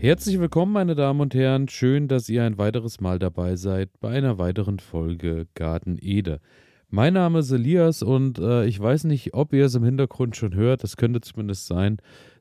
Herzlich willkommen, meine Damen und Herren. Schön, dass ihr ein weiteres Mal dabei seid bei einer weiteren Folge Garten Ede. Mein Name ist Elias und äh, ich weiß nicht, ob ihr es im Hintergrund schon hört. Das könnte zumindest sein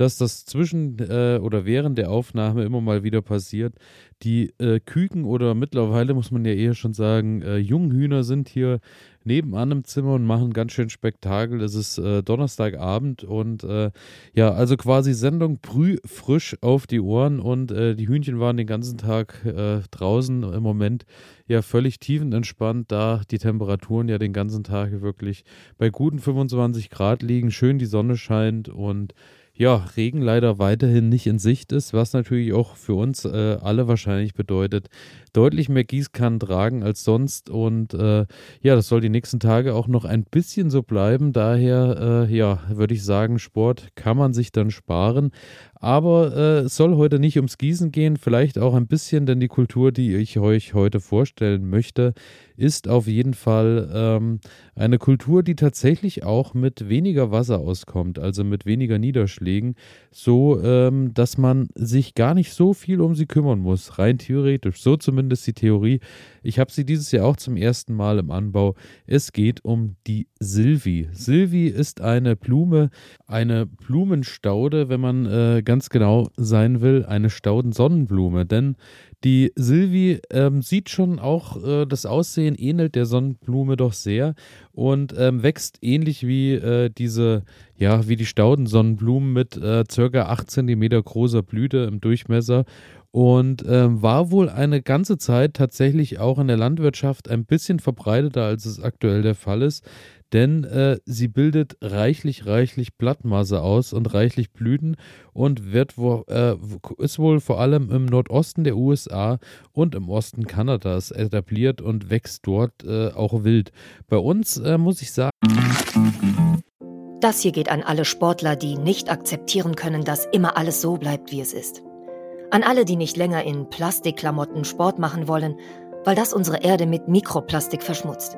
dass das zwischen äh, oder während der Aufnahme immer mal wieder passiert. Die äh, Küken oder mittlerweile muss man ja eher schon sagen, äh, Junghühner sind hier nebenan im Zimmer und machen ganz schön Spektakel. Es ist äh, Donnerstagabend und äh, ja, also quasi Sendung frisch auf die Ohren und äh, die Hühnchen waren den ganzen Tag äh, draußen im Moment ja völlig tiefenentspannt, da die Temperaturen ja den ganzen Tag wirklich bei guten 25 Grad liegen, schön die Sonne scheint und ja, Regen leider weiterhin nicht in Sicht ist, was natürlich auch für uns äh, alle wahrscheinlich bedeutet, deutlich mehr Gießkannen tragen als sonst. Und äh, ja, das soll die nächsten Tage auch noch ein bisschen so bleiben. Daher, äh, ja, würde ich sagen, Sport kann man sich dann sparen. Aber äh, es soll heute nicht ums Gießen gehen, vielleicht auch ein bisschen, denn die Kultur, die ich euch heute vorstellen möchte, ist auf jeden Fall ähm, eine Kultur, die tatsächlich auch mit weniger Wasser auskommt, also mit weniger Niederschlägen, so ähm, dass man sich gar nicht so viel um sie kümmern muss, rein theoretisch. So zumindest die Theorie. Ich habe sie dieses Jahr auch zum ersten Mal im Anbau. Es geht um die Silvi. Silvi ist eine Blume, eine Blumenstaude, wenn man äh, ganz genau sein will, eine Staudensonnenblume. Denn die Silvi ähm, sieht schon auch, äh, das Aussehen ähnelt der Sonnenblume doch sehr und ähm, wächst ähnlich wie äh, diese, ja, wie die Staudensonnenblumen mit äh, circa 8 cm großer Blüte im Durchmesser und ähm, war wohl eine ganze Zeit tatsächlich auch in der Landwirtschaft ein bisschen verbreiteter, als es aktuell der Fall ist, denn äh, sie bildet reichlich, reichlich Blattmasse aus und reichlich Blüten und wird wo, äh, ist wohl vor allem im Nordosten der USA und im Osten Kanadas etabliert und wächst dort äh, auch wild. Bei uns äh, muss ich sagen. Das hier geht an alle Sportler, die nicht akzeptieren können, dass immer alles so bleibt, wie es ist. An alle, die nicht länger in Plastikklamotten Sport machen wollen, weil das unsere Erde mit Mikroplastik verschmutzt.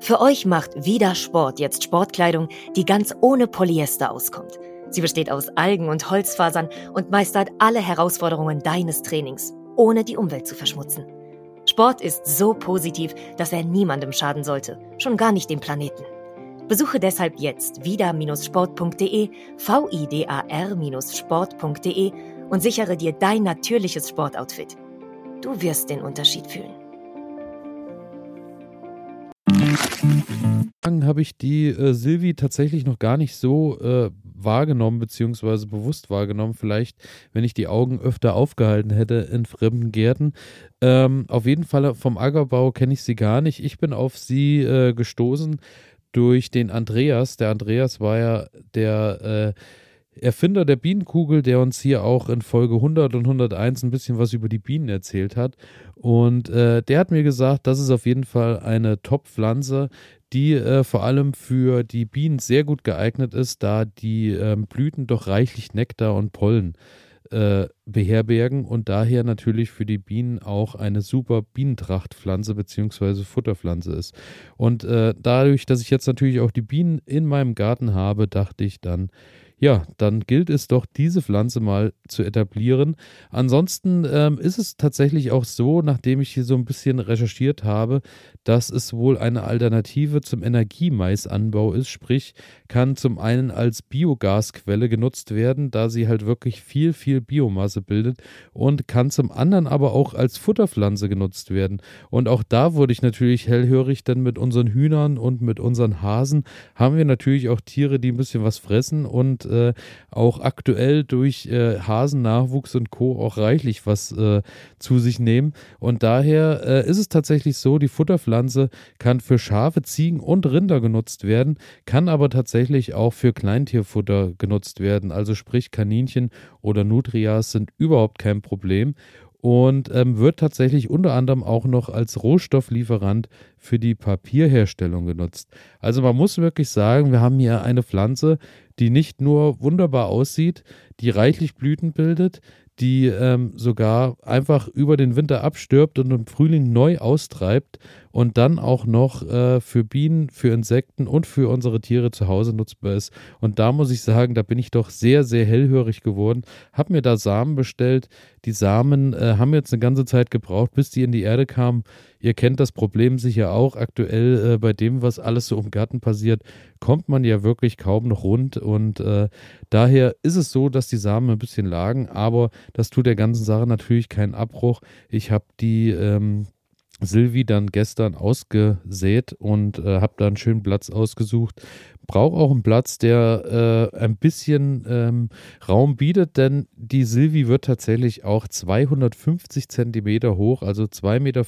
Für euch macht wieder Sport jetzt Sportkleidung, die ganz ohne Polyester auskommt. Sie besteht aus Algen und Holzfasern und meistert alle Herausforderungen deines Trainings, ohne die Umwelt zu verschmutzen. Sport ist so positiv, dass er niemandem schaden sollte, schon gar nicht dem Planeten. Besuche deshalb jetzt vida-sport.de, vidar-sport.de und sichere dir dein natürliches Sportoutfit. Du wirst den Unterschied fühlen. Habe ich die äh, Silvi tatsächlich noch gar nicht so äh, wahrgenommen, beziehungsweise bewusst wahrgenommen. Vielleicht, wenn ich die Augen öfter aufgehalten hätte in fremden Gärten. Ähm, auf jeden Fall vom Ackerbau kenne ich sie gar nicht. Ich bin auf sie äh, gestoßen durch den Andreas. Der Andreas war ja der äh, Erfinder der Bienenkugel, der uns hier auch in Folge 100 und 101 ein bisschen was über die Bienen erzählt hat. Und äh, der hat mir gesagt, das ist auf jeden Fall eine Top-Pflanze, die äh, vor allem für die Bienen sehr gut geeignet ist, da die äh, Blüten doch reichlich Nektar und Pollen äh, beherbergen und daher natürlich für die Bienen auch eine super Bienentrachtpflanze bzw. Futterpflanze ist. Und äh, dadurch, dass ich jetzt natürlich auch die Bienen in meinem Garten habe, dachte ich dann, ja, dann gilt es doch, diese Pflanze mal zu etablieren. Ansonsten ähm, ist es tatsächlich auch so, nachdem ich hier so ein bisschen recherchiert habe, dass es wohl eine Alternative zum Energiemaisanbau ist, sprich kann zum einen als Biogasquelle genutzt werden, da sie halt wirklich viel, viel Biomasse bildet und kann zum anderen aber auch als Futterpflanze genutzt werden. Und auch da wurde ich natürlich hellhörig, denn mit unseren Hühnern und mit unseren Hasen haben wir natürlich auch Tiere, die ein bisschen was fressen und äh, auch aktuell durch äh, Hasennachwuchs und Co. auch reichlich was äh, zu sich nehmen. Und daher äh, ist es tatsächlich so, die Futterpflanze kann für Schafe, Ziegen und Rinder genutzt werden, kann aber tatsächlich auch für Kleintierfutter genutzt werden. Also sprich Kaninchen oder Nutrias sind überhaupt kein Problem und ähm, wird tatsächlich unter anderem auch noch als Rohstofflieferant für die Papierherstellung genutzt. Also man muss wirklich sagen, wir haben hier eine Pflanze, die nicht nur wunderbar aussieht, die reichlich Blüten bildet, die ähm, sogar einfach über den Winter abstirbt und im Frühling neu austreibt und dann auch noch äh, für Bienen, für Insekten und für unsere Tiere zu Hause nutzbar ist. Und da muss ich sagen, da bin ich doch sehr, sehr hellhörig geworden. Hab mir da Samen bestellt. Die Samen äh, haben jetzt eine ganze Zeit gebraucht, bis die in die Erde kamen. Ihr kennt das Problem sicher auch aktuell äh, bei dem, was alles so im Garten passiert, kommt man ja wirklich kaum noch rund und äh, daher ist es so, dass die Samen ein bisschen lagen, aber das tut der ganzen Sache natürlich keinen Abbruch. Ich habe die ähm, Silvi dann gestern ausgesät und äh, habe da einen schönen Platz ausgesucht. Brauche auch einen Platz, der äh, ein bisschen ähm, Raum bietet, denn die Silvi wird tatsächlich auch 250 Zentimeter hoch, also 2,50 Meter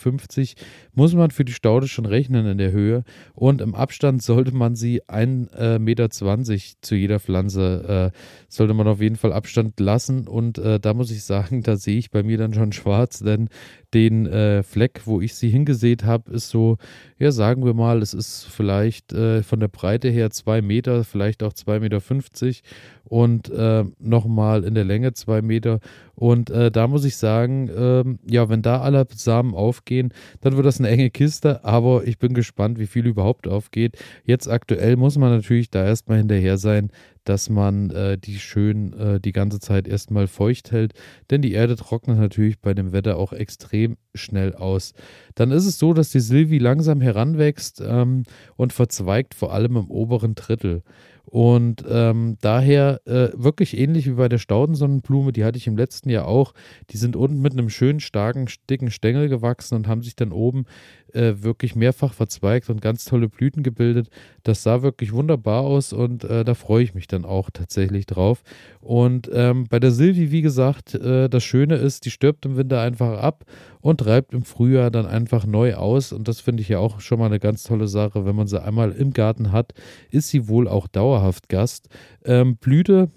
muss man für die Staude schon rechnen in der Höhe. Und im Abstand sollte man sie 1,20 äh, Meter zu jeder Pflanze, äh, sollte man auf jeden Fall Abstand lassen. Und äh, da muss ich sagen, da sehe ich bei mir dann schon schwarz, denn den äh, Fleck, wo ich sie hingesät habe, ist so, ja, sagen wir mal, es ist vielleicht äh, von der Breite her zwei Meter, vielleicht auch zwei Meter fünfzig und äh, nochmal in der Länge zwei Meter. Und äh, da muss ich sagen, ähm, ja, wenn da alle Samen aufgehen, dann wird das eine enge Kiste, aber ich bin gespannt, wie viel überhaupt aufgeht. Jetzt aktuell muss man natürlich da erstmal hinterher sein, dass man äh, die schön äh, die ganze Zeit erstmal feucht hält, denn die Erde trocknet natürlich bei dem Wetter auch extrem schnell aus. Dann ist es so, dass die Silvi langsam heranwächst ähm, und verzweigt vor allem im oberen Drittel. Und ähm, daher äh, wirklich ähnlich wie bei der Staudensonnenblume, die hatte ich im letzten Jahr auch. Die sind unten mit einem schönen, starken, dicken Stängel gewachsen und haben sich dann oben äh, wirklich mehrfach verzweigt und ganz tolle Blüten gebildet. Das sah wirklich wunderbar aus und äh, da freue ich mich dann auch tatsächlich drauf. Und ähm, bei der Silvi, wie gesagt, äh, das Schöne ist, die stirbt im Winter einfach ab und treibt im Frühjahr dann einfach neu aus. Und das finde ich ja auch schon mal eine ganz tolle Sache. Wenn man sie einmal im Garten hat, ist sie wohl auch dauerhaft Gast. Ähm, Blüte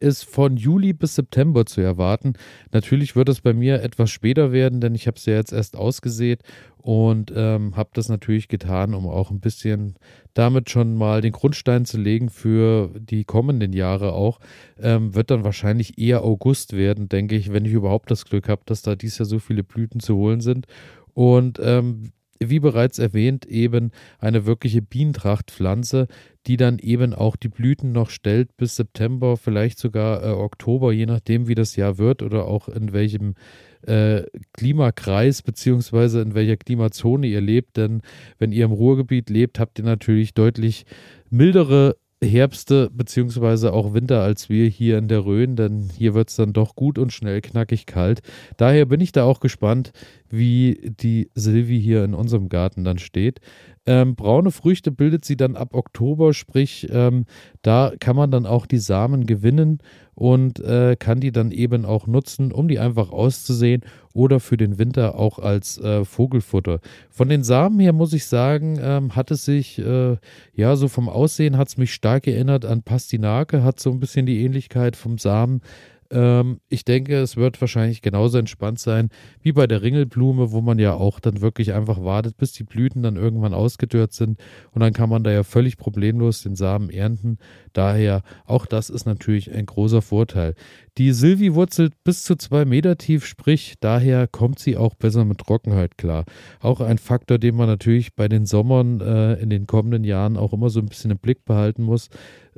ist von Juli bis September zu erwarten. Natürlich wird es bei mir etwas später werden, denn ich habe es ja jetzt erst ausgesät und ähm, habe das natürlich getan, um auch ein bisschen damit schon mal den Grundstein zu legen für die kommenden Jahre auch. Ähm, wird dann wahrscheinlich eher August werden, denke ich, wenn ich überhaupt das Glück habe, dass da dies Jahr so viele Blüten zu holen sind. Und ähm, wie bereits erwähnt, eben eine wirkliche Bienentrachtpflanze, die dann eben auch die Blüten noch stellt bis September, vielleicht sogar äh, Oktober, je nachdem, wie das Jahr wird oder auch in welchem äh, Klimakreis beziehungsweise in welcher Klimazone ihr lebt. Denn wenn ihr im Ruhrgebiet lebt, habt ihr natürlich deutlich mildere Herbste beziehungsweise auch Winter als wir hier in der Rhön, denn hier wird es dann doch gut und schnell knackig kalt. Daher bin ich da auch gespannt, wie die Silvi hier in unserem Garten dann steht. Ähm, braune Früchte bildet sie dann ab Oktober, sprich, ähm, da kann man dann auch die Samen gewinnen und äh, kann die dann eben auch nutzen, um die einfach auszusehen oder für den Winter auch als äh, Vogelfutter. Von den Samen her muss ich sagen, ähm, hat es sich, äh, ja, so vom Aussehen hat es mich stark erinnert an Pastinake, hat so ein bisschen die Ähnlichkeit vom Samen. Ähm, ich denke, es wird wahrscheinlich genauso entspannt sein wie bei der Ringelblume, wo man ja auch dann wirklich einfach wartet, bis die Blüten dann irgendwann ausgedörrt sind und dann kann man da ja völlig problemlos den Samen ernten. Daher, auch das ist natürlich ein großer Vorteil. Die Silvi wurzelt bis zu zwei Meter tief, sprich, daher kommt sie auch besser mit Trockenheit klar. Auch ein Faktor, den man natürlich bei den Sommern äh, in den kommenden Jahren auch immer so ein bisschen im Blick behalten muss.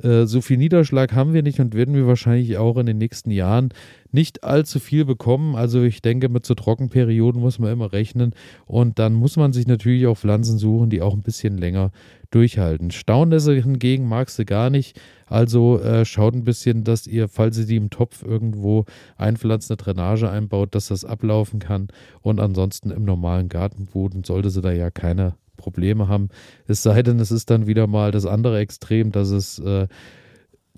Äh, so viel Niederschlag haben wir nicht und werden wir wahrscheinlich auch in den nächsten Jahren nicht allzu viel bekommen. Also ich denke, mit so Trockenperioden muss man immer rechnen und dann muss man sich natürlich auch Pflanzen suchen, die auch ein bisschen länger durchhalten. Staunässe hingegen magst du gar nicht. Also äh, schaut ein bisschen, dass ihr, falls ihr die im Topf irgendwo einpflanzt, eine Drainage einbaut, dass das ablaufen kann. Und ansonsten im normalen Gartenboden sollte sie da ja keine Probleme haben. Es sei denn, es ist dann wieder mal das andere Extrem, dass es äh,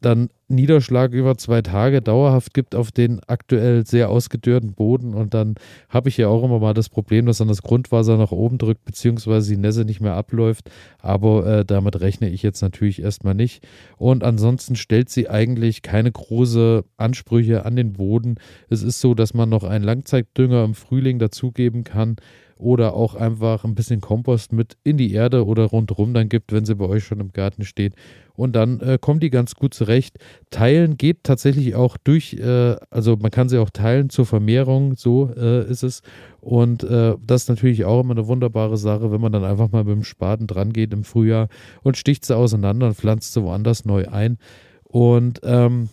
dann Niederschlag über zwei Tage dauerhaft gibt auf den aktuell sehr ausgedörrten Boden. Und dann habe ich ja auch immer mal das Problem, dass dann das Grundwasser nach oben drückt, beziehungsweise die Nässe nicht mehr abläuft, aber äh, damit rechne ich jetzt natürlich erstmal nicht. Und ansonsten stellt sie eigentlich keine große Ansprüche an den Boden. Es ist so, dass man noch einen Langzeitdünger im Frühling dazugeben kann oder auch einfach ein bisschen Kompost mit in die Erde oder rundherum dann gibt, wenn sie bei euch schon im Garten steht. Und dann äh, kommt die ganz gut zurecht. Teilen geht tatsächlich auch durch, äh, also man kann sie auch teilen zur Vermehrung, so äh, ist es. Und äh, das ist natürlich auch immer eine wunderbare Sache, wenn man dann einfach mal mit dem Spaten dran geht im Frühjahr und sticht sie auseinander und pflanzt sie woanders neu ein. Und ähm,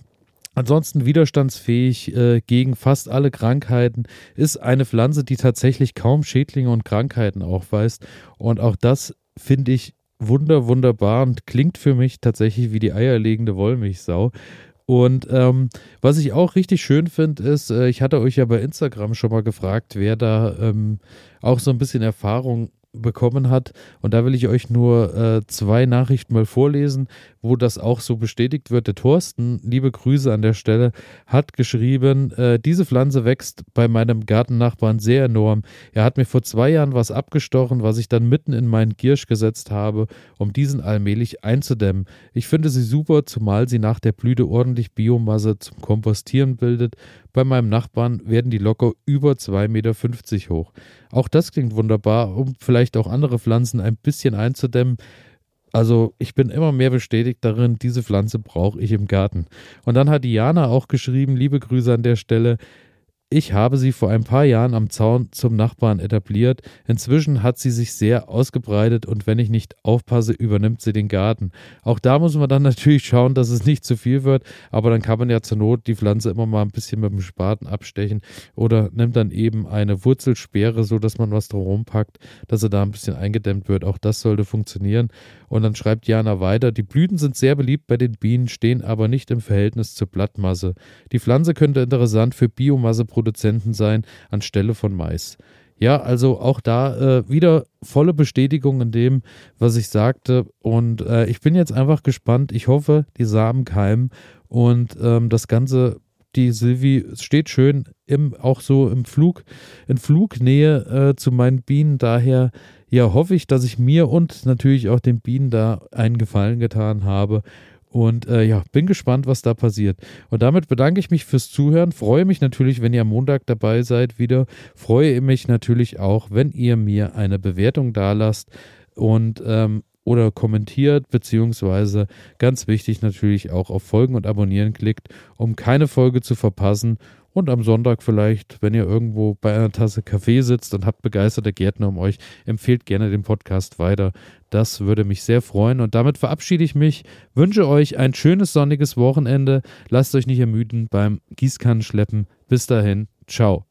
Ansonsten widerstandsfähig äh, gegen fast alle Krankheiten ist eine Pflanze, die tatsächlich kaum Schädlinge und Krankheiten aufweist. Und auch das finde ich wunder, wunderbar und klingt für mich tatsächlich wie die eierlegende Wollmilchsau. Und ähm, was ich auch richtig schön finde, ist, äh, ich hatte euch ja bei Instagram schon mal gefragt, wer da ähm, auch so ein bisschen Erfahrung bekommen hat. Und da will ich euch nur äh, zwei Nachrichten mal vorlesen, wo das auch so bestätigt wird. Der Thorsten, liebe Grüße an der Stelle, hat geschrieben, äh, diese Pflanze wächst bei meinem Gartennachbarn sehr enorm. Er hat mir vor zwei Jahren was abgestochen, was ich dann mitten in meinen Giersch gesetzt habe, um diesen allmählich einzudämmen. Ich finde sie super, zumal sie nach der Blüte ordentlich Biomasse zum Kompostieren bildet. Bei meinem Nachbarn werden die locker über 2,50 Meter hoch. Auch das klingt wunderbar, um vielleicht auch andere Pflanzen ein bisschen einzudämmen. Also ich bin immer mehr bestätigt darin, diese Pflanze brauche ich im Garten. Und dann hat Diana auch geschrieben, liebe Grüße an der Stelle, ich habe sie vor ein paar Jahren am Zaun zum Nachbarn etabliert. Inzwischen hat sie sich sehr ausgebreitet und wenn ich nicht aufpasse, übernimmt sie den Garten. Auch da muss man dann natürlich schauen, dass es nicht zu viel wird, aber dann kann man ja zur Not die Pflanze immer mal ein bisschen mit dem Spaten abstechen oder nimmt dann eben eine Wurzelsperre, so dass man was drumherum packt, dass er da ein bisschen eingedämmt wird. Auch das sollte funktionieren. Und dann schreibt Jana weiter, die Blüten sind sehr beliebt bei den Bienen, stehen aber nicht im Verhältnis zur Blattmasse. Die Pflanze könnte interessant für Biomasseproduzenten sein anstelle von Mais. Ja, also auch da äh, wieder volle Bestätigung in dem, was ich sagte. Und äh, ich bin jetzt einfach gespannt. Ich hoffe, die Samen keimen und ähm, das Ganze die Silvi steht schön im, auch so im Flug, in Flugnähe äh, zu meinen Bienen. Daher ja, hoffe ich, dass ich mir und natürlich auch den Bienen da einen Gefallen getan habe. Und äh, ja, bin gespannt, was da passiert. Und damit bedanke ich mich fürs Zuhören. Freue mich natürlich, wenn ihr am Montag dabei seid wieder. Freue mich natürlich auch, wenn ihr mir eine Bewertung da lasst und ähm, oder kommentiert, beziehungsweise ganz wichtig natürlich auch auf Folgen und Abonnieren klickt, um keine Folge zu verpassen und am Sonntag vielleicht, wenn ihr irgendwo bei einer Tasse Kaffee sitzt und habt begeisterte Gärtner um euch, empfehlt gerne den Podcast weiter. Das würde mich sehr freuen. Und damit verabschiede ich mich, wünsche euch ein schönes sonniges Wochenende. Lasst euch nicht ermüden beim Gießkannenschleppen. Bis dahin, ciao.